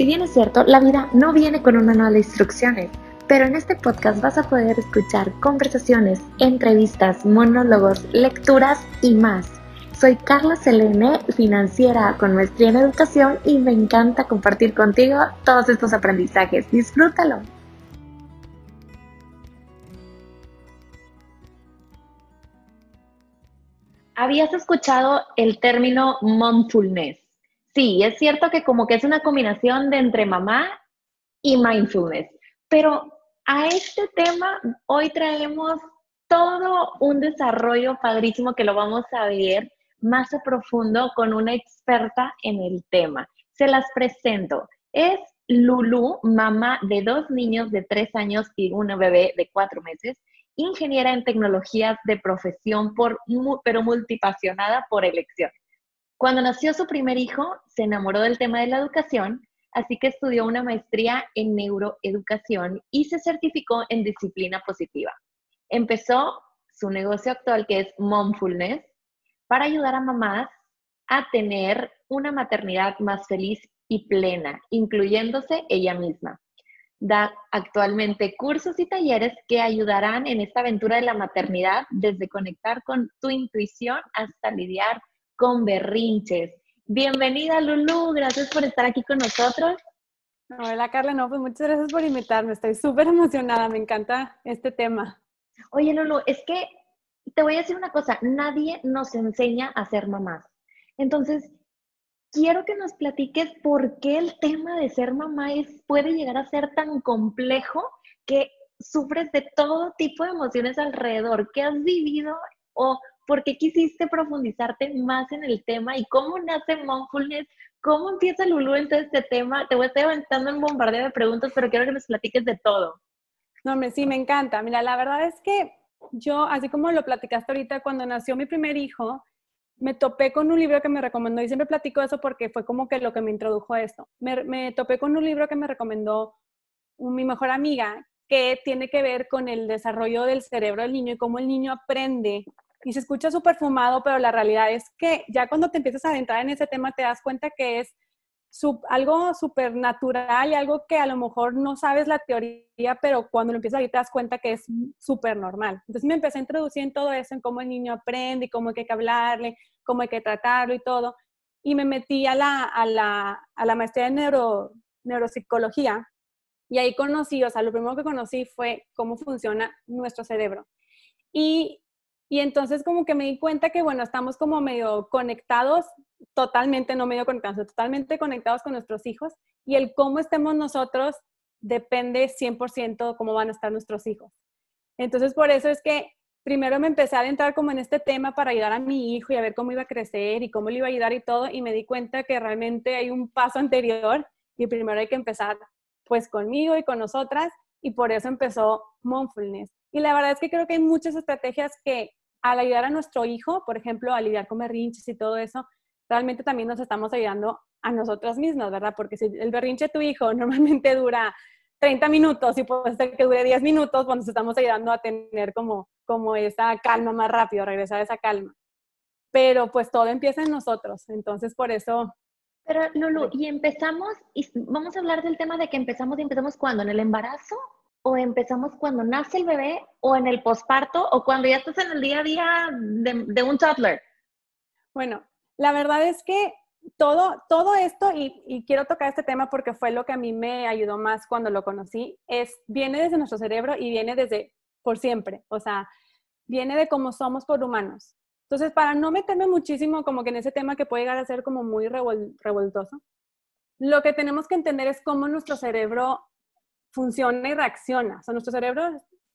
Si bien es cierto, la vida no viene con un manual de instrucciones, pero en este podcast vas a poder escuchar conversaciones, entrevistas, monólogos, lecturas y más. Soy Carla Selene, financiera con maestría en educación y me encanta compartir contigo todos estos aprendizajes. Disfrútalo. ¿Habías escuchado el término momfulness? Sí, es cierto que como que es una combinación de entre mamá y mindfulness, pero a este tema hoy traemos todo un desarrollo padrísimo que lo vamos a ver más a profundo con una experta en el tema. Se las presento. Es Lulu, mamá de dos niños de tres años y una bebé de cuatro meses, ingeniera en tecnologías de profesión, por, pero multipasionada por elección. Cuando nació su primer hijo, se enamoró del tema de la educación, así que estudió una maestría en neuroeducación y se certificó en disciplina positiva. Empezó su negocio actual que es Momfulness para ayudar a mamás a tener una maternidad más feliz y plena, incluyéndose ella misma. Da actualmente cursos y talleres que ayudarán en esta aventura de la maternidad, desde conectar con tu intuición hasta lidiar con berrinches. Bienvenida Lulu, gracias por estar aquí con nosotros. Hola Carla, no, pues muchas gracias por invitarme, estoy súper emocionada, me encanta este tema. Oye Lulu, es que te voy a decir una cosa, nadie nos enseña a ser mamás. Entonces, quiero que nos platiques por qué el tema de ser mamá es, puede llegar a ser tan complejo que sufres de todo tipo de emociones alrededor. ¿Qué has vivido o ¿por qué quisiste profundizarte más en el tema y cómo nace Mindfulness? ¿Cómo empieza Lulu en todo este tema? Te voy a estar aventando un bombardeo de preguntas, pero quiero que nos platiques de todo. No, me, sí, me encanta. Mira, la verdad es que yo, así como lo platicaste ahorita, cuando nació mi primer hijo, me topé con un libro que me recomendó, y siempre platico eso porque fue como que lo que me introdujo a esto. Me, me topé con un libro que me recomendó mi mejor amiga, que tiene que ver con el desarrollo del cerebro del niño y cómo el niño aprende y se escucha súper fumado, pero la realidad es que ya cuando te empiezas a adentrar en ese tema te das cuenta que es algo súper natural y algo que a lo mejor no sabes la teoría, pero cuando lo empiezas a ver te das cuenta que es súper normal. Entonces me empecé a introducir en todo eso, en cómo el niño aprende y cómo hay que hablarle, cómo hay que tratarlo y todo. Y me metí a la, a la, a la maestría de neuro, neuropsicología y ahí conocí, o sea, lo primero que conocí fue cómo funciona nuestro cerebro. Y y entonces como que me di cuenta que, bueno, estamos como medio conectados, totalmente, no medio conectados, totalmente conectados con nuestros hijos y el cómo estemos nosotros depende 100% cómo van a estar nuestros hijos. Entonces por eso es que primero me empecé a adentrar como en este tema para ayudar a mi hijo y a ver cómo iba a crecer y cómo le iba a ayudar y todo y me di cuenta que realmente hay un paso anterior y primero hay que empezar pues conmigo y con nosotras y por eso empezó Mindfulness. Y la verdad es que creo que hay muchas estrategias que al ayudar a nuestro hijo, por ejemplo, a lidiar con berrinches y todo eso, realmente también nos estamos ayudando a nosotros mismos, ¿verdad? Porque si el berrinche de tu hijo normalmente dura 30 minutos y puede ser que dure 10 minutos, pues nos estamos ayudando a tener como, como esa calma más rápido, regresar a esa calma. Pero pues todo empieza en nosotros, entonces por eso... Pero Lulu, y empezamos, y vamos a hablar del tema de que empezamos y empezamos cuando, en el embarazo o empezamos cuando nace el bebé o en el posparto o cuando ya estás en el día a día de, un toddler? Bueno, la verdad es que todo, todo esto, y, quiero tocar este tema porque fue lo que a mí me ayudó más cuando lo conocí, es, viene desde nuestro cerebro y viene desde por siempre, o sea, viene de cómo somos por humanos. Entonces, para no meterme muchísimo como que en ese tema que puede llegar a ser como muy revoltoso, lo que tenemos que entender es cómo nuestro cerebro funciona y reacciona. O sea, nuestro cerebro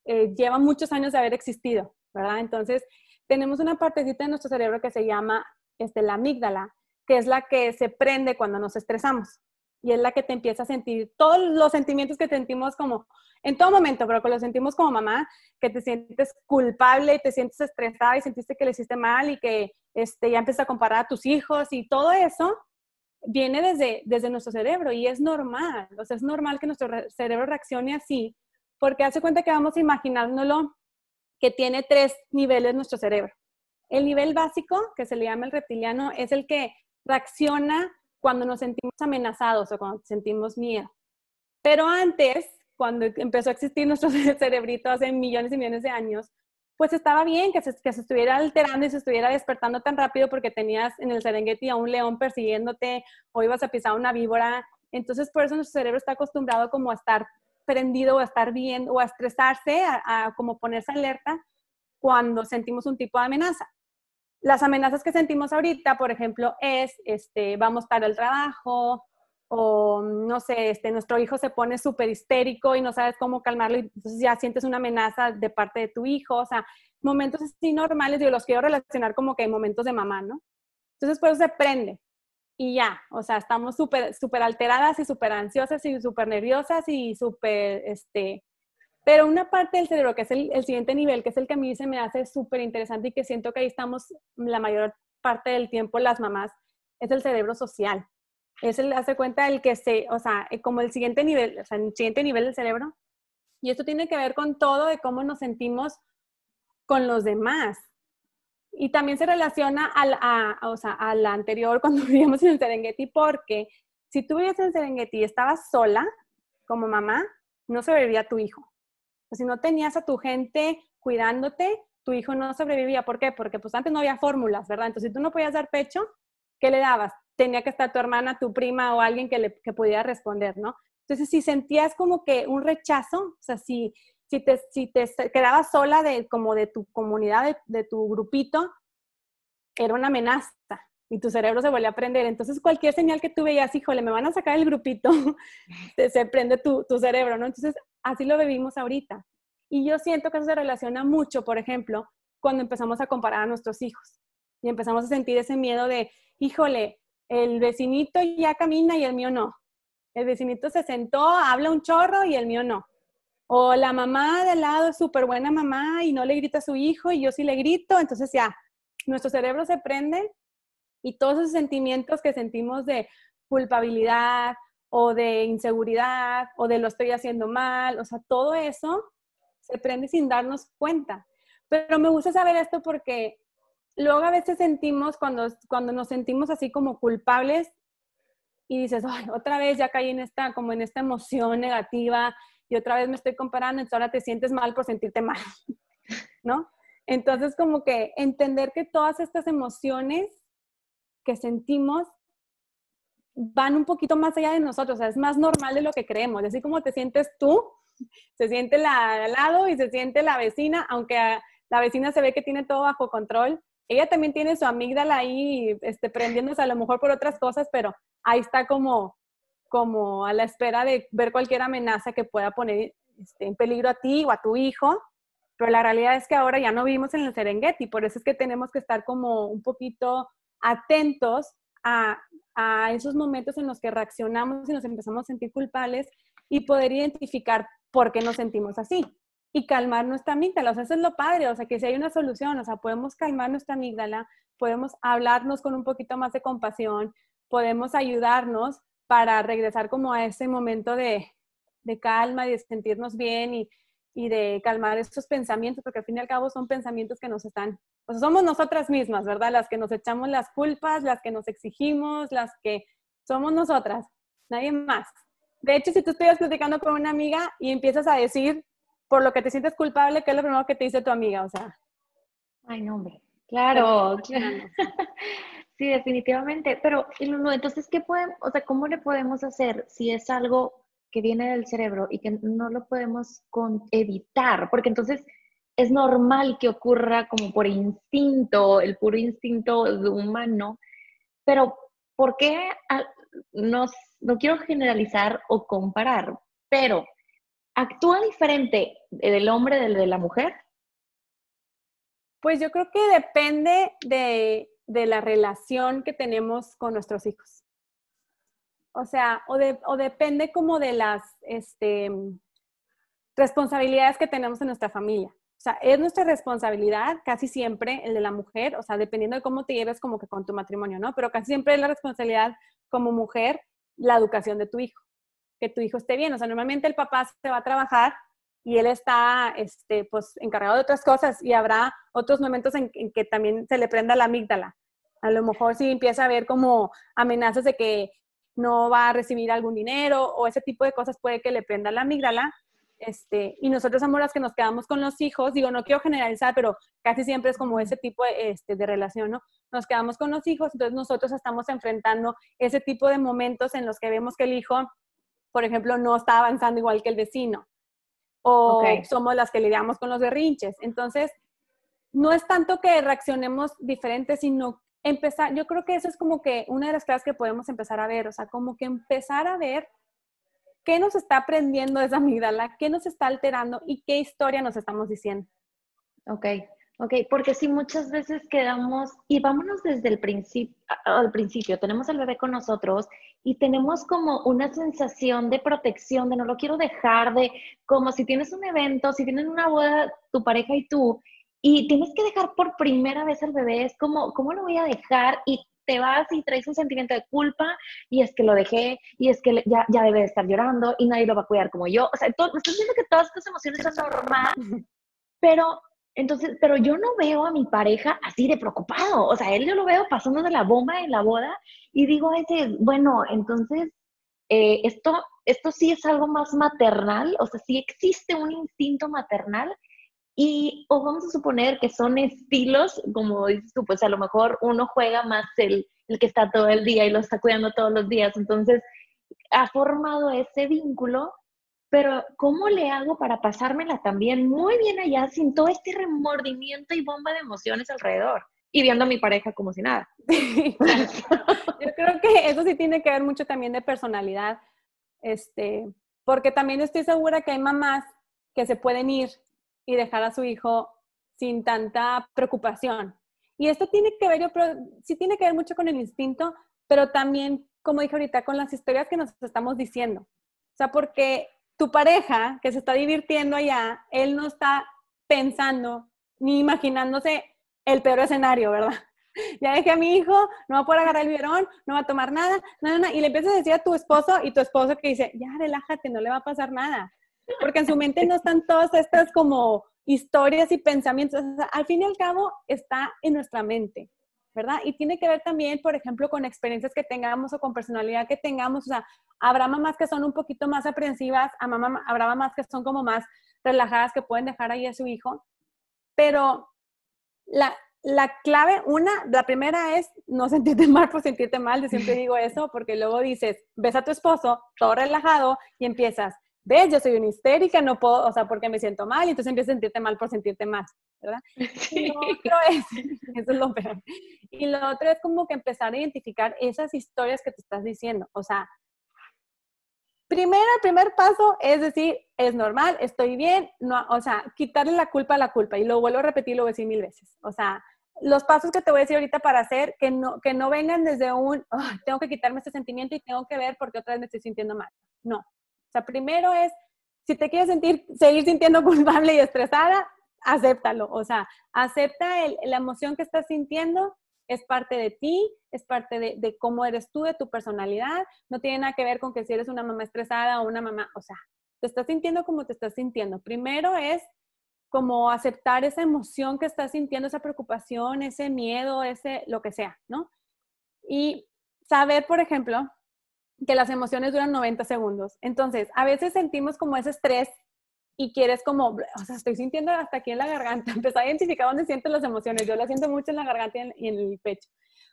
eh, lleva muchos años de haber existido, ¿verdad? Entonces, tenemos una partecita de nuestro cerebro que se llama este, la amígdala, que es la que se prende cuando nos estresamos. Y es la que te empieza a sentir todos los sentimientos que sentimos como en todo momento, pero que los sentimos como mamá, que te sientes culpable y te sientes estresada y sentiste que le hiciste mal y que este, ya empiezas a comparar a tus hijos y todo eso viene desde, desde nuestro cerebro y es normal, o sea, es normal que nuestro cerebro reaccione así, porque hace cuenta que vamos imaginándolo que tiene tres niveles nuestro cerebro. El nivel básico, que se le llama el reptiliano, es el que reacciona cuando nos sentimos amenazados o cuando sentimos miedo. Pero antes, cuando empezó a existir nuestro cerebrito hace millones y millones de años, pues estaba bien que se, que se estuviera alterando y se estuviera despertando tan rápido porque tenías en el Serengeti a un león persiguiéndote o ibas a pisar una víbora. Entonces, por eso nuestro cerebro está acostumbrado como a estar prendido o a estar bien o a estresarse, a, como ponerse alerta cuando sentimos un tipo de amenaza. Las amenazas que sentimos ahorita, por ejemplo, es, este, vamos para el trabajo, o no sé, este, nuestro hijo se pone súper histérico y no sabes cómo calmarlo, y entonces ya sientes una amenaza de parte de tu hijo, o sea, momentos así normales, yo los quiero relacionar como que hay momentos de mamá, ¿no? Entonces, por eso se prende y ya, o sea, estamos súper super alteradas y súper ansiosas y súper nerviosas y súper, este, pero una parte del cerebro, que es el, siguiente nivel, que es el que a mí se me hace súper interesante y que siento que ahí estamos la mayor parte del tiempo las mamás, es el cerebro social. Es el, hace cuenta el que se, o sea, eh, como el siguiente nivel, o sea, el siguiente nivel del cerebro. Y esto tiene que ver con todo de cómo nos sentimos con los demás. Y también se relaciona al, a, o sea, a la anterior cuando vivíamos en el Serengeti, porque si tú vivías en el Serengeti y estabas sola como mamá, no sobrevivía tu hijo. Si no tenías a tu gente cuidándote, tu hijo no sobrevivía. ¿Por qué? Porque pues antes no había fórmulas, ¿verdad? Entonces, si tú no podías dar pecho, ¿qué le dabas? Tenía que estar tu hermana, tu prima o alguien que, le, que pudiera responder, ¿no? Entonces, si sentías como que un rechazo, o sea, si, si te, si te quedabas sola de, como de tu comunidad, de, tu grupito, era una amenaza y tu cerebro se vuelve a prender. Entonces, cualquier señal que tú veías, híjole, me van a sacar el grupito, se, prende tu, tu, cerebro, ¿no? Entonces, así lo vivimos ahorita. Y yo siento que eso se relaciona mucho, por ejemplo, cuando empezamos a comparar a nuestros hijos y empezamos a sentir ese miedo de, híjole, el vecinito ya camina y el mío no. El vecinito se sentó, habla un chorro y el mío no. O la mamá de lado es súper buena mamá y no le grita a su hijo y yo sí le grito, entonces ya, nuestro cerebro se prende y todos esos sentimientos que sentimos de culpabilidad o de inseguridad o de lo estoy haciendo mal, o sea, todo eso se prende sin darnos cuenta. Pero me gusta saber esto porque luego a veces sentimos, cuando, cuando nos sentimos así como culpables y dices, otra vez ya caí en esta, como en esta emoción negativa y otra vez me estoy comparando, entonces ahora te sientes mal por sentirte mal, ¿no? Entonces, como que entender que todas estas emociones que sentimos van un poquito más allá de nosotros, es más normal de lo que creemos. Así como te sientes tú, se siente la al lado y se siente la vecina, aunque la vecina se ve que tiene todo bajo control. Ella también tiene su amígdala ahí este, prendiéndose a lo mejor por otras cosas, pero ahí está como como a la espera de ver cualquier amenaza que pueda poner este, en peligro a ti o a tu hijo, pero la realidad es que ahora ya no vivimos en el Serengeti, por eso es que tenemos que estar como un poquito atentos a, a esos momentos en los que reaccionamos y nos empezamos a sentir culpables y poder identificar por qué nos sentimos así y calmar nuestra amígdala. O sea, eso es lo padre, o sea, que si hay una solución, o sea, podemos calmar nuestra amígdala, podemos hablarnos con un poquito más de compasión, podemos ayudarnos para regresar como a ese momento de, calma y de sentirnos bien y, de calmar estos pensamientos, porque al fin y al cabo son pensamientos que nos están, o sea, somos nosotras mismas, ¿verdad? Las que nos echamos las culpas, las que nos exigimos, las que somos nosotras, nadie más. De hecho, si tú estás platicando con una amiga y empiezas a decir por lo que te sientes culpable, ¿qué es lo primero que te dice tu amiga? O sea. Ay, no, hombre. Claro, Sí, definitivamente. Pero no, entonces, ¿qué podemos, o sea, cómo le podemos hacer si es algo que viene del cerebro y que no lo podemos evitar? Porque entonces es normal que ocurra como por instinto, el puro instinto humano, pero ¿por qué no quiero generalizar o comparar, pero actúa diferente el hombre del de la mujer? Pues yo creo que depende de de la relación que tenemos con nuestros hijos. O sea, o, depende como de las este, responsabilidades que tenemos en nuestra familia. O sea, es nuestra responsabilidad casi siempre el de la mujer, o sea, dependiendo de cómo te lleves como que con tu matrimonio, ¿no? Pero casi siempre es la responsabilidad como mujer la educación de tu hijo, que tu hijo esté bien. O sea, normalmente el papá se va a trabajar y él está, este, pues, encargado de otras cosas y habrá otros momentos en, que también se le prenda la amígdala. A lo mejor si empieza a ver como amenazas de que no va a recibir algún dinero o ese tipo de cosas puede que le prenda la amígdala. Este, y nosotros somos las que nos quedamos con los hijos, digo, no quiero generalizar, pero casi siempre es como ese tipo de, este, de relación, ¿no? Nos quedamos con los hijos, entonces nosotros estamos enfrentando ese tipo de momentos en los que vemos que el hijo, por ejemplo, no está avanzando igual que el vecino, o somos las que lidiamos con los berrinches. Entonces, no es tanto que reaccionemos diferente, sino empezar, yo creo que eso es como que una de las clases que podemos empezar a ver, o sea, como que empezar a ver qué nos está aprendiendo esa amígdala, qué nos está alterando y qué historia nos estamos diciendo. Ok, ok, porque si muchas veces quedamos, y vámonos desde el principio, al principio, tenemos al bebé con nosotros y tenemos como una sensación de protección, de no lo quiero dejar, de como si tienes un evento, si tienen una boda, tu pareja y tú, y tienes que dejar por primera vez al bebé, es como, ¿cómo lo voy a dejar? Y te vas y traes un sentimiento de culpa y es que lo dejé y es que ya, ya debe de estar llorando y nadie lo va a cuidar como yo. O sea, todo, me estás diciendo que todas estas emociones son normales, pero entonces, pero yo no veo a mi pareja así de preocupado. O sea, él yo lo veo pasando de la bomba en la boda y digo a veces, bueno, entonces, eh, esto, esto sí es algo más maternal, o sea, sí existe un instinto maternal y o vamos a suponer que son estilos, como dices tú, pues a lo mejor uno juega más el, el que está todo el día y lo está cuidando todos los días. Entonces, ha formado ese vínculo, pero ¿cómo le hago para pasármela también muy bien allá sin todo este remordimiento y bomba de emociones alrededor? Y viendo a mi pareja como si nada. Yo creo que eso sí tiene que ver mucho también de personalidad, este, porque también estoy segura que hay mamás que se pueden ir y dejar a su hijo sin tanta preocupación. Y esto tiene que ver, yo sí tiene que ver mucho con el instinto, pero también, como dije ahorita, con las historias que nos estamos diciendo. O sea, porque tu pareja que se está divirtiendo allá, él no está pensando ni imaginándose el peor escenario, ¿verdad? Ya dejé a mi hijo, no va a poder agarrar el biberón, no va a tomar nada, nada, nada. Y le empiezas a decir a tu esposo y tu esposo que dice, ya relájate, no le va a pasar nada porque en su mente no están todas estas como historias y pensamientos. al fin y al cabo está en nuestra mente, ¿verdad? Y tiene que ver también, por ejemplo, con experiencias que tengamos o con personalidad que tengamos. O sea, habrá mamás que son un poquito más aprensivas, a mamá, habrá mamás que son como más relajadas, que pueden dejar ahí a su hijo. Pero la, la clave, una, la primera es no sentirte mal por sentirte mal, yo siempre digo eso, porque luego dices, ves a tu esposo todo relajado y empiezas, ves, yo soy una histérica, no puedo, o sea, porque me siento mal, y entonces empiezas a sentirte mal por sentirte mal, ¿verdad? Y lo otro es, eso es lo peor. Y lo otro es como que empezar a identificar esas historias que te estás diciendo, o sea, primero, el primer paso es decir, es normal, estoy bien, no, o sea, quitarle la culpa a la culpa, y lo vuelvo a repetir, lo voy a decir mil veces, o sea, los pasos que te voy a decir ahorita para hacer, que no, que no vengan desde un, tengo que quitarme este sentimiento y tengo que ver porque otra vez me estoy sintiendo mal. No, sea, primero es, si te quieres sentir, seguir sintiendo culpable y estresada, acéptalo. O sea, acepta la emoción que estás sintiendo, es parte de ti, es parte de, de, cómo eres tú, de tu personalidad. No tiene nada que ver con que si eres una mamá estresada o una mamá, o sea, te estás sintiendo como te estás sintiendo. Primero es como aceptar esa emoción que estás sintiendo, esa preocupación, ese miedo, ese lo que sea, ¿no? Y saber, por ejemplo, que las emociones duran 90 segundos. Entonces, a veces sentimos como ese estrés y quieres como, o sea, estoy sintiendo hasta aquí en la garganta. Empezar a identificar dónde sientes las emociones. Yo las siento mucho en la garganta y en, el pecho.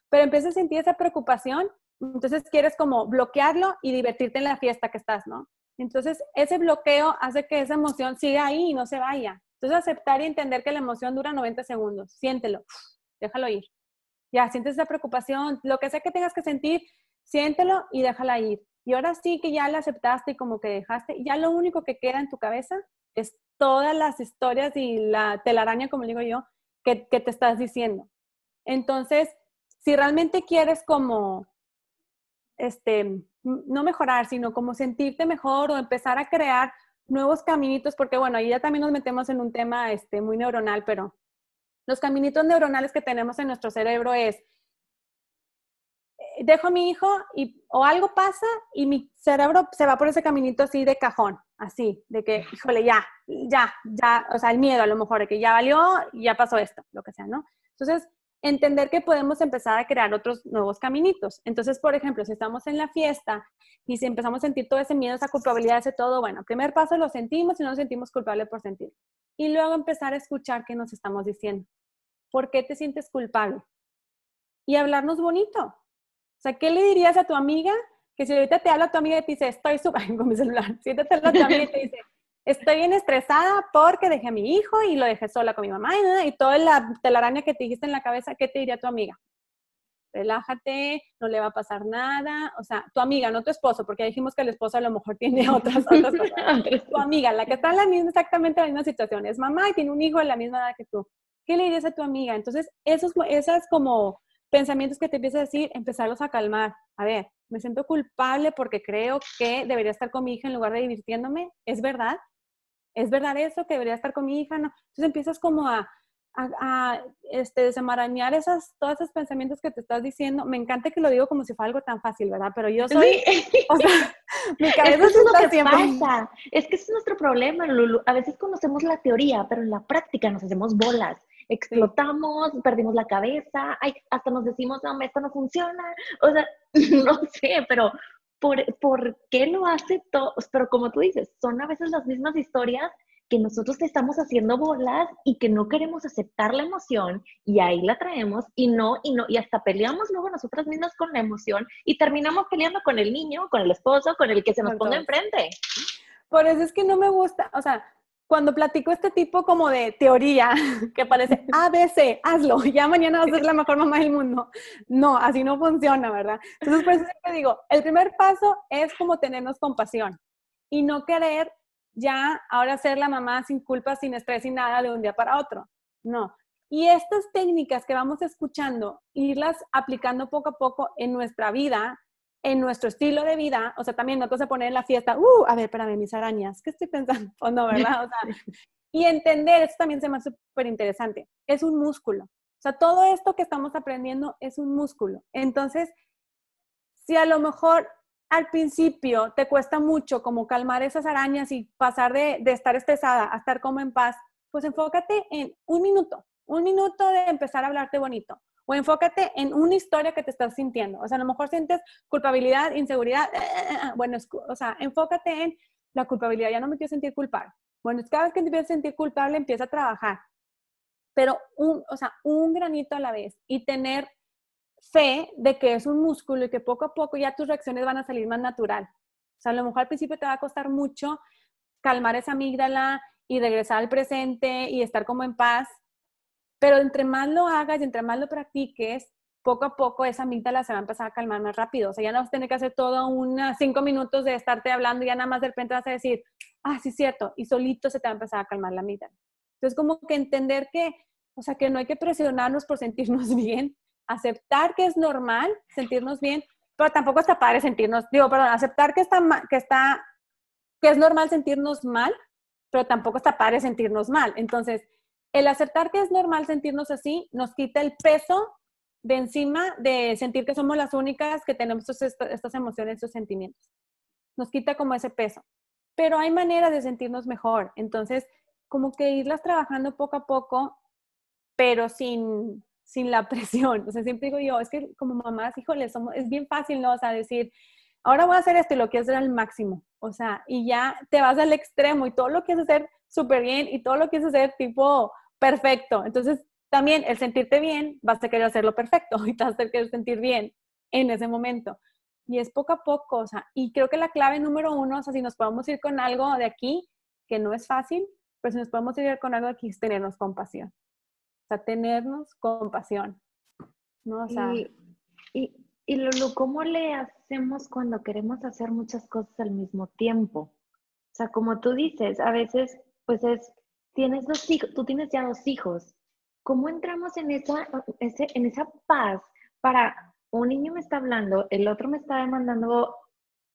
Pero empiezas a sentir esa preocupación, entonces quieres como bloquearlo y divertirte en la fiesta que estás, ¿no? Entonces, ese bloqueo hace que esa emoción siga ahí y no se vaya. Entonces, aceptar y entender que la emoción dura 90 segundos. Siéntelo, déjalo ir. Ya, sientes esa preocupación, lo que sea que tengas que sentir, siéntelo y déjala ir. Y ahora sí que ya la aceptaste y como que dejaste, ya lo único que queda en tu cabeza es todas las historias y la telaraña, como digo yo, que, te estás diciendo. Entonces, si realmente quieres como, este, no mejorar, sino como sentirte mejor o empezar a crear nuevos caminitos, porque bueno, ahí ya también nos metemos en un tema este, muy neuronal, pero los caminitos neuronales que tenemos en nuestro cerebro es dejo a mi hijo y o algo pasa y mi cerebro se va por ese caminito así de cajón, así, de que, híjole, ya, ya, ya, o sea, el miedo a lo mejor de que ya valió, ya pasó esto, lo que sea, ¿no? Entonces, entender que podemos empezar a crear otros nuevos caminitos. Entonces, por ejemplo, si estamos en la fiesta y si empezamos a sentir todo ese miedo, esa culpabilidad, ese todo, bueno, primer paso lo sentimos y no nos sentimos culpables por sentir. Y luego empezar a escuchar qué nos estamos diciendo. ¿Por qué te sientes culpable? Y hablarnos bonito. O sea, ¿qué le dirías a tu amiga? Que si ahorita te habla tu amiga y te dice, estoy súper, con mi celular, siéntate a tu amiga y te dice, estoy bien estresada porque dejé a mi hijo y lo dejé sola con mi mamá y toda la telaraña que te dijiste en la cabeza, ¿qué te diría tu amiga? Relájate, no le va a pasar nada. O sea, tu amiga, no tu esposo, porque dijimos que el esposo a lo mejor tiene otras, otras cosas. tu amiga, la que está en la misma, exactamente la misma situación, es mamá y tiene un hijo de la misma edad que tú. ¿Qué le dirías a tu amiga? Entonces, esos, esas como pensamientos que te empiezas a decir, empezarlos a calmar. A ver, me siento culpable porque creo que debería estar con mi hija en lugar de divirtiéndome. ¿Es verdad? ¿es verdad eso que debería estar con mi hija? No. Entonces empiezas como a, a, este, desamarañar esas, todos esos pensamientos que te estás diciendo. Me encanta que lo digo como si fuera algo tan fácil, ¿verdad? Pero yo soy, o sea, mi cabeza es, lo que pasa. Es que es nuestro problema, Lulu. A veces conocemos la teoría, pero en la práctica nos hacemos bolas. Explotamos, perdimos la cabeza, ay, hasta nos decimos, no, esto no funciona. O sea, no sé, pero ¿por, qué lo hace todo? Pero como tú dices, son a veces las mismas historias que nosotros te estamos haciendo bolas y que no queremos aceptar la emoción y ahí la traemos y no, y no, y hasta peleamos luego nosotras mismas con la emoción y terminamos peleando con el niño, con el esposo, con el que se nos ponga enfrente. Por eso es que no me gusta, o sea, cuando platico este tipo como de teoría que parece ABC, hazlo, ya mañana vas a ser la mejor mamá del mundo. No, así no funciona, ¿verdad? Entonces, por eso siempre digo, el primer paso es como tenernos compasión y no querer ya ahora ser la mamá sin culpa, sin estrés, sin nada de un día para otro. No. Y estas técnicas que vamos escuchando, irlas aplicando poco a poco en nuestra vida, en nuestro estilo de vida, o sea, también no te poner en la fiesta, uh, a ver, espérame, mis arañas, ¿qué estoy pensando? O no, ¿verdad? O sea, y entender, esto también se me hace súper interesante, es un músculo. O sea, todo esto que estamos aprendiendo es un músculo. Entonces, si a lo mejor al principio te cuesta mucho como calmar esas arañas y pasar de, de estar estresada a estar como en paz, pues enfócate en un minuto, un minuto de empezar a hablarte bonito o enfócate en una historia que te estás sintiendo. O sea, a lo mejor sientes culpabilidad, inseguridad. Eh, eh, eh, bueno, o sea, enfócate en la culpabilidad. Ya no me quiero sentir culpable. Bueno, cada vez que te empiezas a sentir culpable, empieza a trabajar. Pero, un, o sea, un granito a la vez y tener fe de que es un músculo y que poco a poco ya tus reacciones van a salir más natural. O sea, a lo mejor al principio te va a costar mucho calmar esa amígdala y regresar al presente y estar como en paz, pero entre más lo hagas y entre más lo practiques, poco a poco esa amígdala se va a empezar a calmar más rápido. O sea, ya no vas a tener que hacer todo unos cinco minutos de estarte hablando y ya nada más de repente vas a decir, ah, sí, cierto, y solito se te va a empezar a calmar la amígdala. Entonces, como que entender que, o sea, que no hay que presionarnos por sentirnos bien, aceptar que es normal sentirnos bien, pero tampoco está padre sentirnos, digo, perdón, aceptar que está, que está, que es normal sentirnos mal, pero tampoco está padre sentirnos mal. Entonces, el aceptar que es normal sentirnos así nos quita el peso de encima de sentir que somos las únicas que tenemos estas emociones, estos sentimientos. Nos quita como ese peso. Pero hay maneras de sentirnos mejor. Entonces, como que irlas trabajando poco a poco, pero sin, sin la presión. O sea, siempre digo yo, es que como mamás, híjole, somos, es bien fácil, ¿no? O sea, decir, ahora voy a hacer esto y lo quiero hacer al máximo. O sea, y ya te vas al extremo y todo lo quieres hacer súper bien y todo lo quieres hacer tipo perfecto. Entonces, también el sentirte bien, vas a querer hacerlo perfecto y te vas a querer sentir bien en ese momento. Y es poco a poco, o sea, y creo que la clave número uno, o sea, si nos podemos ir con algo de aquí, que no es fácil, pero si nos podemos ir con algo de aquí, es tenernos compasión. O sea, tenernos compasión. ¿no? O sea, y, y, y Lulu, ¿cómo le hacemos cuando queremos hacer muchas cosas al mismo tiempo? O sea, como tú dices, a veces, pues es tienes dos hijos, tú tienes ya dos hijos. ¿Cómo entramos en esa, en esa paz para un niño me está hablando, el otro me está demandando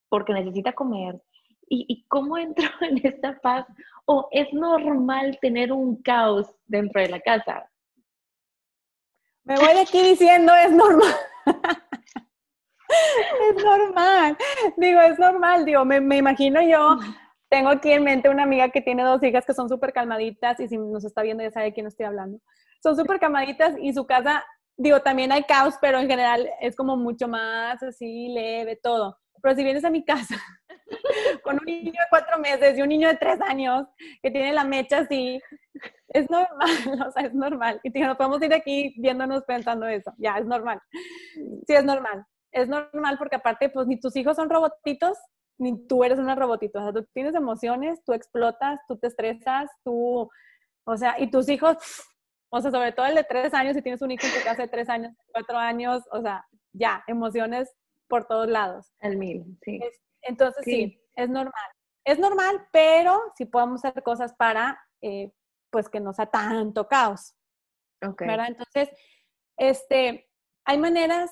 porque necesita comer? ¿Y, y cómo entro en esta paz? ¿O es normal tener un caos dentro de la casa? Me voy de aquí diciendo es normal. es normal. Digo, es normal. Digo, me, me imagino yo tengo aquí en mente una amiga que tiene dos hijas que son súper calmaditas y si nos está viendo ya sabe de quién estoy hablando. Son súper calmaditas y su casa digo, también hay caos, pero en general es como mucho más así, leve, todo. Pero si vienes a mi casa con un niño de cuatro meses y un niño de tres años que tiene la mecha así, es normal, o sea, es normal. Y nos podemos ir aquí viéndonos pensando eso, ya, es normal. Sí, es normal. Es normal porque aparte, pues ni tus hijos son robotitos, ni tú eres una robotito. O sea, tú tienes emociones, tú explotas, tú te estresas, tú, o sea, y tus hijos, o sea, sobre todo el de tres años, si tienes un hijo en tu casa de tres años, cuatro años, o sea, ya, emociones por todos lados. Al mil, sí. entonces, sí. es normal. Es normal, pero sí podemos hacer cosas para, eh, pues, que no sea tanto caos. Ok. ¿verdad? Entonces, este, hay maneras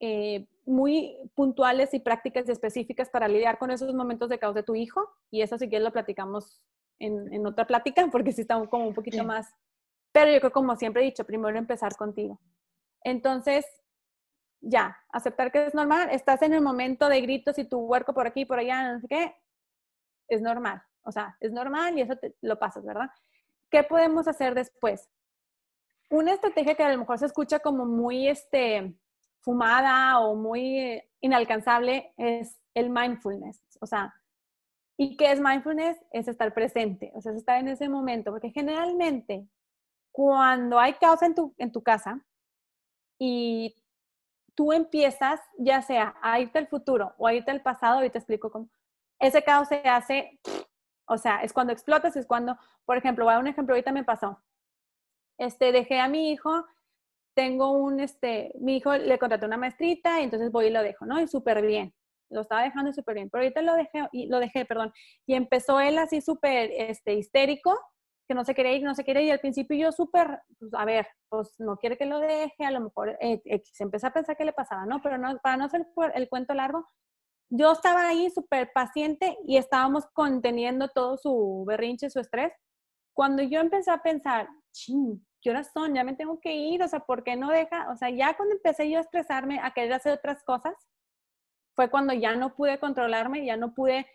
eh, muy puntuales y prácticas específicas para lidiar con esos momentos de caos de tu hijo, y eso sí que lo platicamos en, en otra plática, porque sí está como un poquito más, pero yo creo, como siempre he dicho, primero empezar contigo. Entonces, ya, aceptar que es normal, estás en el momento de gritos y tu huerco por aquí, por allá, no sé qué, es normal, o sea, es normal y eso te, lo pasas, ¿verdad? ¿Qué podemos hacer después? Una estrategia que a lo mejor se escucha como muy este, fumada o muy inalcanzable es el mindfulness, o sea, ¿y qué es mindfulness? Es estar presente, o sea, es estar en ese momento, porque generalmente cuando hay caos en tu, en tu casa y tú empiezas, ya sea a irte al futuro o a irte al pasado, y te explico cómo, ese caos se hace, o sea, es cuando explotas, es cuando, por ejemplo, voy a un ejemplo, ahorita me pasó, este, dejé a mi hijo, tengo un, este, mi hijo le contraté una maestrita y entonces voy y lo dejo, ¿no? Y súper bien, lo estaba dejando súper bien, pero ahorita lo dejé, y lo dejé, perdón, y empezó él así súper, este, histérico, que no se quería ir, no se quería ir, y al principio yo súper, pues, a ver, pues no quiere que lo deje, a lo mejor eh, se empezó a pensar qué le pasaba, ¿no? Pero no, para no hacer el cuento largo, yo estaba ahí súper paciente y estábamos conteniendo todo su berrinche, su estrés. Cuando yo empecé a pensar, ching, ¿qué horas son? Ya me tengo que ir, o sea, ¿por qué no deja? O sea, ya cuando empecé yo a estresarme, a querer hacer otras cosas, fue cuando ya no pude controlarme, ya no pude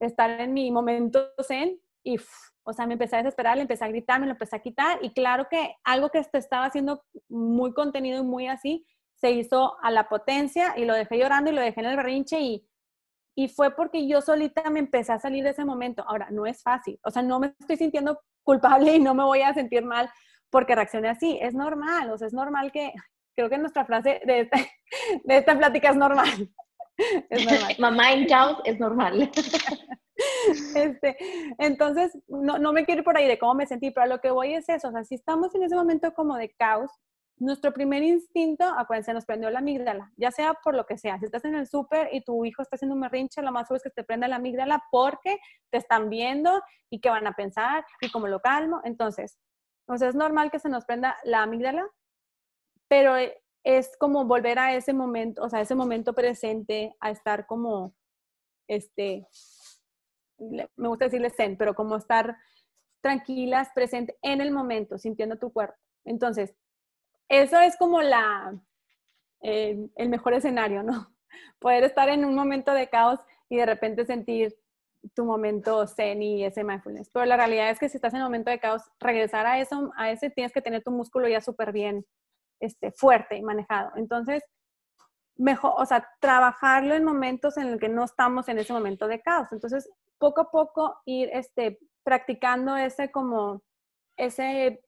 estar en mi momento zen y o sea, me empecé a desesperar, le empecé a gritar, me lo empecé a quitar y claro que algo que estaba haciendo muy contenido y muy así, se hizo a la potencia y lo dejé llorando y lo dejé en el berrinche y, y fue porque yo solita me empecé a salir de ese momento. Ahora, no es fácil, o sea, no me estoy sintiendo culpable y no me voy a sentir mal porque reaccioné así, es normal, o sea, es normal que, creo que nuestra frase de esta, de esta plática es normal. Es normal. Mamá en caos es normal. Este, entonces, no, no me quiero ir por ahí de cómo me sentí, pero a lo que voy es eso, o sea, si estamos en ese momento como de caos, nuestro primer instinto, acuérdense, nos prendió la amígdala, ya sea por lo que sea. Si estás en el súper y tu hijo está haciendo un merrinche, lo más seguro es que te prenda la amígdala porque te están viendo y qué van a pensar y cómo lo calmo. Entonces, o sea, es normal que se nos prenda la amígdala, pero es como volver a ese momento, o sea, ese momento presente, a estar como, este, me gusta decirle zen, pero como estar tranquilas, presente en el momento, sintiendo tu cuerpo. Entonces, eso es como la, eh, el mejor escenario, ¿no? Poder estar en un momento de caos y de repente sentir tu momento zen y ese mindfulness. Pero la realidad es que si estás en un momento de caos, regresar a eso, a ese tienes que tener tu músculo ya súper bien este, fuerte y manejado. Entonces, mejor, o sea, trabajarlo en momentos en los que no estamos en ese momento de caos. Entonces, poco a poco ir este, practicando ese como, ese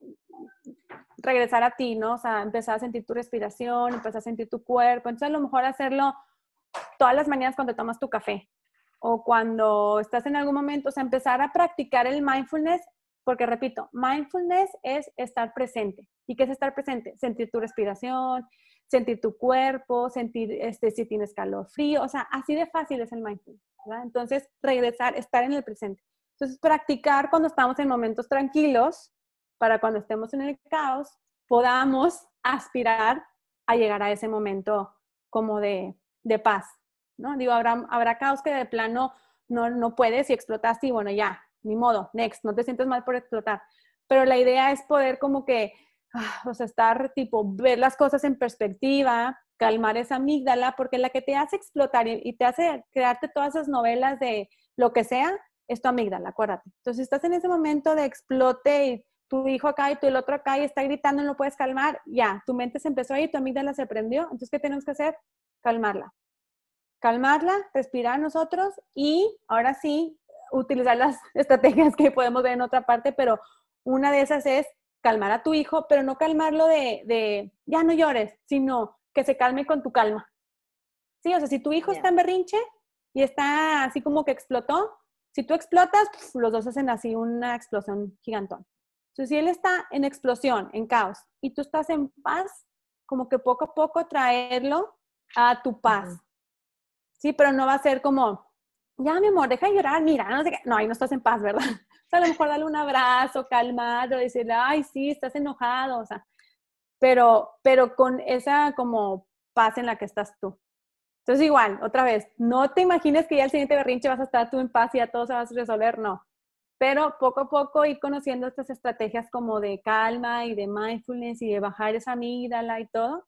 regresar a ti, ¿no? O sea, empezar a sentir tu respiración, empezar a sentir tu cuerpo. Entonces, a lo mejor hacerlo todas las mañanas cuando tomas tu café o cuando estás en algún momento, o sea, empezar a practicar el mindfulness, porque repito, mindfulness es estar presente. ¿Y qué es estar presente? Sentir tu respiración, sentir tu cuerpo, sentir este, si tienes calor, frío, o sea, así de fácil es el mindfulness. Entonces, regresar, estar en el presente. Entonces, practicar cuando estamos en momentos tranquilos, para cuando estemos en el caos, podamos aspirar a llegar a ese momento como de, de paz, ¿no? Digo, habrá, habrá caos que de plano no, no puedes y explotaste y bueno, ya, ni modo, next, no te sientes mal por explotar. Pero la idea es poder como que, ah, o sea, estar tipo, ver las cosas en perspectiva, calmar esa amígdala, porque la que te hace explotar y, te hace crearte todas esas novelas de lo que sea, es tu amígdala, acuérdate. Entonces, si estás en ese momento de explote y tu hijo acá y tú el otro acá y está gritando, no lo puedes calmar, ya, tu mente se empezó a ir, tu amígdala se prendió, entonces, ¿qué tenemos que hacer? Calmarla. Calmarla, respirar nosotros y ahora sí, utilizar las estrategias que podemos ver en otra parte, pero una de esas es calmar a tu hijo, pero no calmarlo de, de ya no llores, sino que se calme con tu calma. Sí, o sea, si tu hijo está en berrinche y está así como que explotó, si tú explotas, los dos hacen así una explosión gigantón. Entonces, si él está en explosión, en caos, y tú estás en paz, como que poco a poco traerlo a tu paz. Sí, pero no va a ser como, ya mi amor, deja de llorar, mira, no sé qué. No, ahí no estás en paz, ¿verdad? O sea, a lo mejor darle un abrazo, calmado, decirle, ay, sí, estás enojado, o sea, pero, pero con esa como paz en la que estás tú. Entonces, igual, otra vez, no te imagines que ya el siguiente berrinche vas a estar tú en paz y ya todo se va a resolver, no. Pero poco a poco ir conociendo estas estrategias como de calma y de mindfulness y de bajar esa amígdala y todo,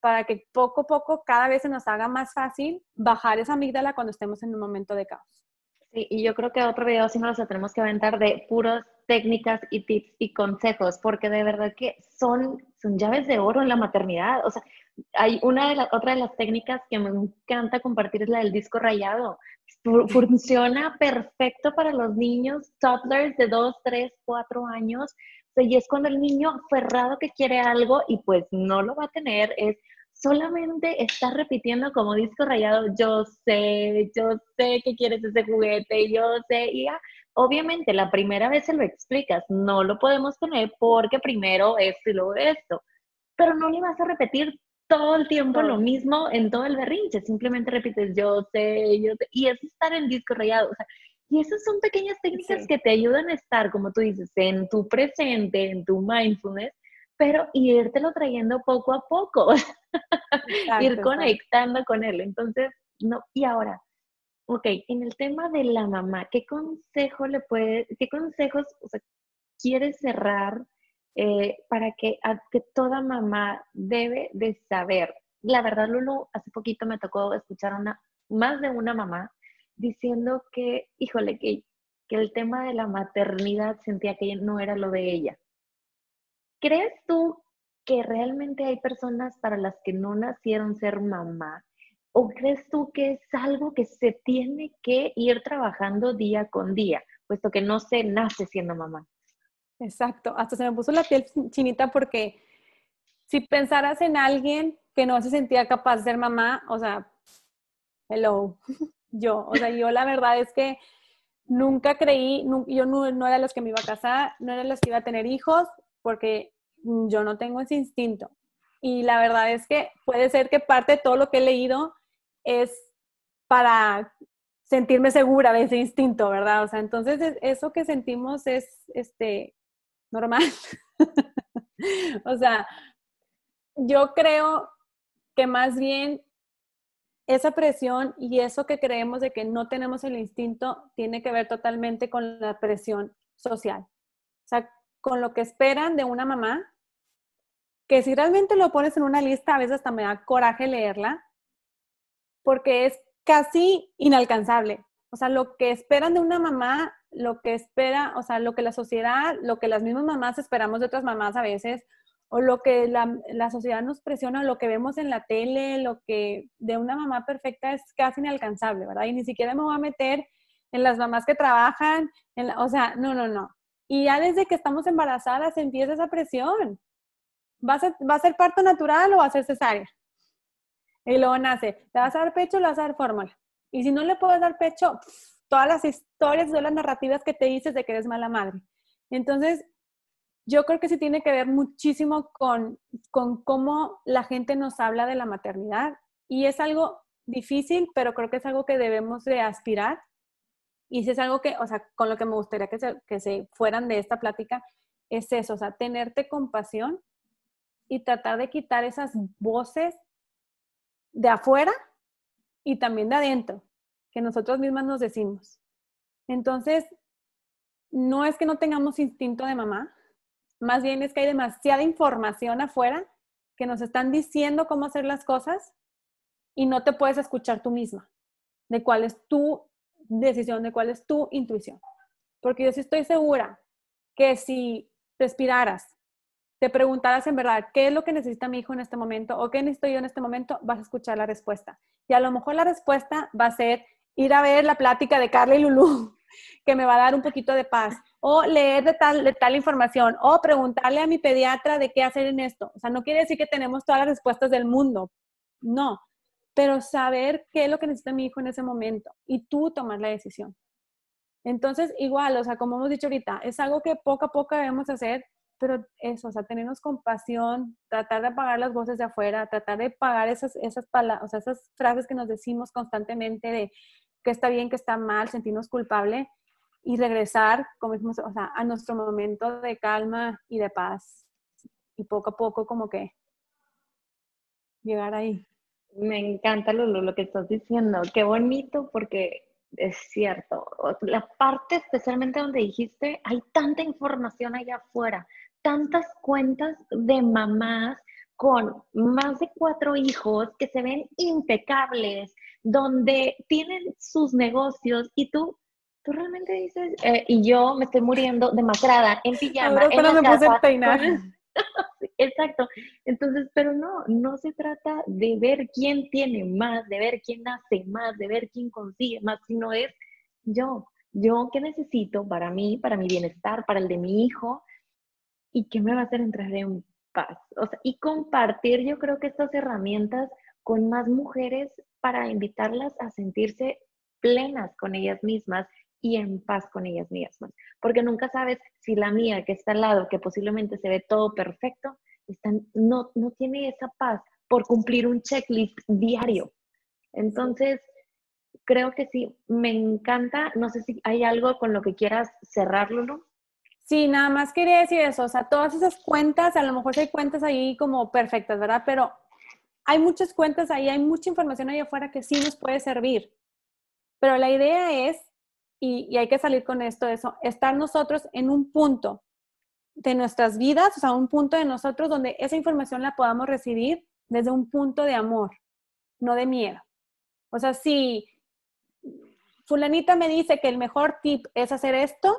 para que poco a poco cada vez se nos haga más fácil bajar esa amígdala cuando estemos en un momento de caos. Sí, y yo creo que otro video sí nos lo tenemos que aventar de puras técnicas y tips y consejos, porque de verdad que son, son llaves de oro en la maternidad. O sea, hay una de las, otra de las técnicas que me encanta compartir es la del disco rayado. Funciona perfecto para los niños toddlers de 2, 3, 4 años. Y es cuando el niño aferrado que quiere algo y pues no lo va a tener, es solamente está repitiendo como disco rayado, yo sé, yo sé que quieres ese juguete, yo sé, y ya, obviamente la primera vez se lo explicas, no lo podemos tener porque primero esto y luego esto, pero no le vas a repetir todo el tiempo lo mismo en todo el berrinche, simplemente repites yo sé, yo sé, y es estar en disco rayado, o sea, y esas son pequeñas técnicas que te ayudan a estar, como tú dices, en tu presente, en tu mindfulness, pero irtelo trayendo poco a poco, ir conectando con él. Entonces, no, y ahora, ok, en el tema de la mamá, ¿qué consejo le puede, qué consejos o sea, quieres cerrar eh, para que, que toda mamá debe de saber? La verdad, Lulu, hace poquito me tocó escuchar una, más de una mamá diciendo que, híjole, que, que el tema de la maternidad sentía que no era lo de ella ¿Crees tú que realmente hay personas para las que no nacieron ser mamá? ¿O crees tú que es algo que se tiene que ir trabajando día con día, puesto que no se nace siendo mamá? Exacto, hasta se me puso la piel chinita porque si pensaras en alguien que no se sentía capaz de ser mamá, o sea, hello, yo, o sea, yo la verdad es que nunca creí, yo no, no era los que me iba a casar, no era los que iba a tener hijos, porque yo no tengo ese instinto. Y la verdad es que puede ser que parte de todo lo que he leído es para sentirme segura de ese instinto, ¿verdad? O sea, entonces eso que sentimos es este normal. o sea, yo creo que más bien esa presión y eso que creemos de que no tenemos el instinto tiene que ver totalmente con la presión social. O sea, con lo que esperan de una mamá, que si realmente lo pones en una lista, a veces hasta me da coraje leerla, porque es casi inalcanzable. O sea, lo que esperan de una mamá, lo que espera, o sea, lo que la sociedad, lo que las mismas mamás esperamos de otras mamás a veces, o lo que la, la sociedad nos presiona, lo que vemos en la tele, lo que de una mamá perfecta es casi inalcanzable, ¿verdad? Y ni siquiera me voy a meter en las mamás que trabajan, en o sea, no, no, no. Y ya desde que estamos embarazadas empieza esa presión. ¿Va a ser, va a ser parto natural o va a ser cesárea? Y luego nace, ¿le vas a dar pecho o le vas a dar fórmula? Y si no le puedes dar pecho, todas las historias, todas las narrativas que te dices de que eres mala madre. Entonces, yo creo que sí tiene que ver muchísimo con, con cómo la gente nos habla de la maternidad. Y es algo difícil, pero creo que es algo que debemos de aspirar y si es algo que, o sea, con lo que me gustaría que se, que se fueran de esta plática, es eso, o sea, tenerte compasión y tratar de quitar esas voces de afuera y también de adentro, que nosotros mismas nos decimos. Entonces, no es que no tengamos instinto de mamá, más bien es que hay demasiada información afuera que nos están diciendo cómo hacer las cosas y no te puedes escuchar tú misma, de cuál es tu decisión de cuál es tu intuición. Porque yo sí estoy segura que si respiraras, te preguntaras en verdad, ¿qué es lo que necesita mi hijo en este momento o qué necesito yo en este momento? Vas a escuchar la respuesta. Y a lo mejor la respuesta va a ser ir a ver la plática de Carla y Lulú, que me va a dar un poquito de paz, o leer de tal, tal información, o preguntarle a mi pediatra de qué hacer en esto. O sea, no quiere decir que tenemos todas las respuestas del mundo, no, pero saber qué es lo que necesita mi hijo en ese momento y tú tomar la decisión. Entonces, igual, o sea, como hemos dicho ahorita, es algo que poco a poco debemos hacer, pero eso, o sea, tenernos compasión, tratar de apagar las voces de afuera, tratar de pagar esas, esas, palabras, o sea, esas frases que nos decimos constantemente de que está bien, que está mal, sentirnos culpable y regresar, como decimos, o sea, a nuestro momento de calma y de paz. Y poco a poco como que llegar ahí. Me encanta Lulu, lo que estás diciendo. Qué bonito porque es cierto. La parte especialmente donde dijiste, hay tanta información allá afuera, tantas cuentas de mamás con más de cuatro hijos que se ven impecables, donde tienen sus negocios y tú, tú realmente dices, eh, y yo me estoy muriendo demacrada en pijama. en me puse a peinar. Exacto. Entonces, pero no, no se trata de ver quién tiene más, de ver quién hace más, de ver quién consigue más, sino es yo, yo qué necesito para mí, para mi bienestar, para el de mi hijo, y qué me va a hacer entrar en paz. O sea, y compartir, yo creo que estas herramientas con más mujeres para invitarlas a sentirse plenas con ellas mismas y en paz con ellas mismas, porque nunca sabes si la mía que está al lado, que posiblemente se ve todo perfecto, está, no, no tiene esa paz por cumplir un checklist diario. Entonces, creo que sí, me encanta, no sé si hay algo con lo que quieras cerrarlo, ¿no? Sí, nada más quería decir eso, o sea, todas esas cuentas, a lo mejor hay cuentas ahí como perfectas, ¿verdad? Pero hay muchas cuentas ahí, hay mucha información ahí afuera que sí nos puede servir. Pero la idea es y, hay que salir con esto, eso, estar nosotros en un punto de nuestras vidas, o sea, un punto de nosotros donde esa información la podamos recibir desde un punto de amor, no de miedo. O sea, si fulanita me dice que el mejor tip es hacer esto,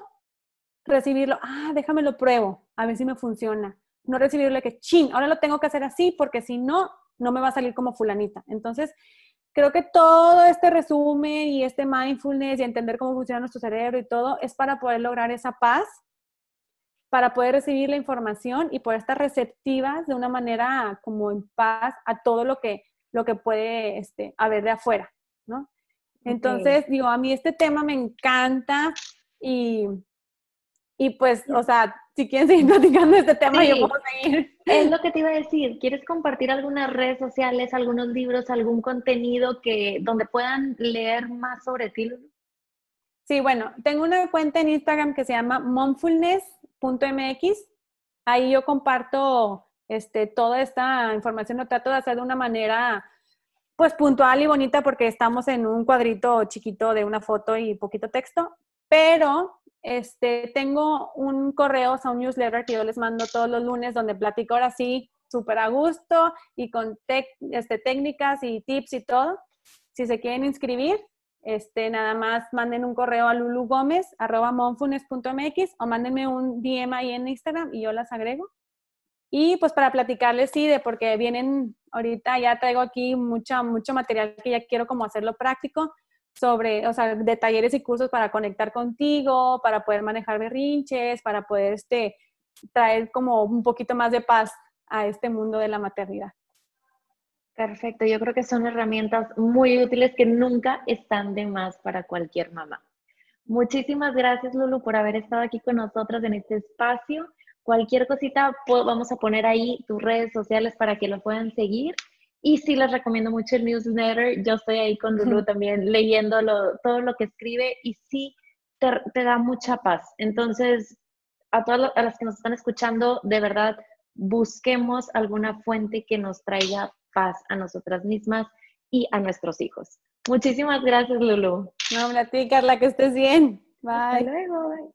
recibirlo, ah, déjame lo pruebo, a ver si me funciona. No recibirle que, chin, ahora lo tengo que hacer así porque si no, no me va a salir como fulanita. Entonces, creo que todo este resumen y este mindfulness y entender cómo funciona nuestro cerebro y todo es para poder lograr esa paz, para poder recibir la información y poder estar receptivas de una manera como en paz a todo lo que, lo que puede este, haber de afuera, ¿no? Entonces, digo, a mí este tema me encanta y, y pues, o sea, si quieren seguir platicando este tema, yo puedo seguir. Es lo que te iba a decir. ¿Quieres compartir algunas redes sociales, algunos libros, algún contenido que donde puedan leer más sobre ti? Sí, bueno, tengo una cuenta en Instagram que se llama momfulness.mx. Ahí yo comparto este, toda esta información. Lo trato de hacer de una manera pues puntual y bonita porque estamos en un cuadrito chiquito de una foto y poquito texto, pero este, tengo un correo, o sea, un newsletter que yo les mando todos los lunes donde platico ahora sí súper a gusto y con este, técnicas y tips y todo. Si se quieren inscribir, este, nada más manden un correo a lulugomez.monfunes.mx o mándenme un DM ahí en Instagram y yo las agrego. Y pues para platicarles, sí, de porque vienen ahorita, ya traigo aquí mucha, mucho material que ya quiero como hacerlo práctico sobre, o sea, de talleres y cursos para conectar contigo, para poder manejar berrinches, para poder este, traer como un poquito más de paz a este mundo de la maternidad. Perfecto, yo creo que son herramientas muy útiles que nunca están de más para cualquier mamá. Muchísimas gracias, Lulu, por haber estado aquí con nosotros en este espacio. Cualquier cosita, vamos a poner ahí tus redes sociales para que lo puedan seguir y sí les recomiendo mucho el newsletter. Yo estoy ahí con Lulu también leyendo todo lo que escribe y sí te, da mucha paz. Entonces, a todas las que nos están escuchando, de verdad, busquemos alguna fuente que nos traiga paz a nosotras mismas y a nuestros hijos. Muchísimas gracias, Lulu. No, a ti, Carla, que estés bien. Bye. Hasta luego.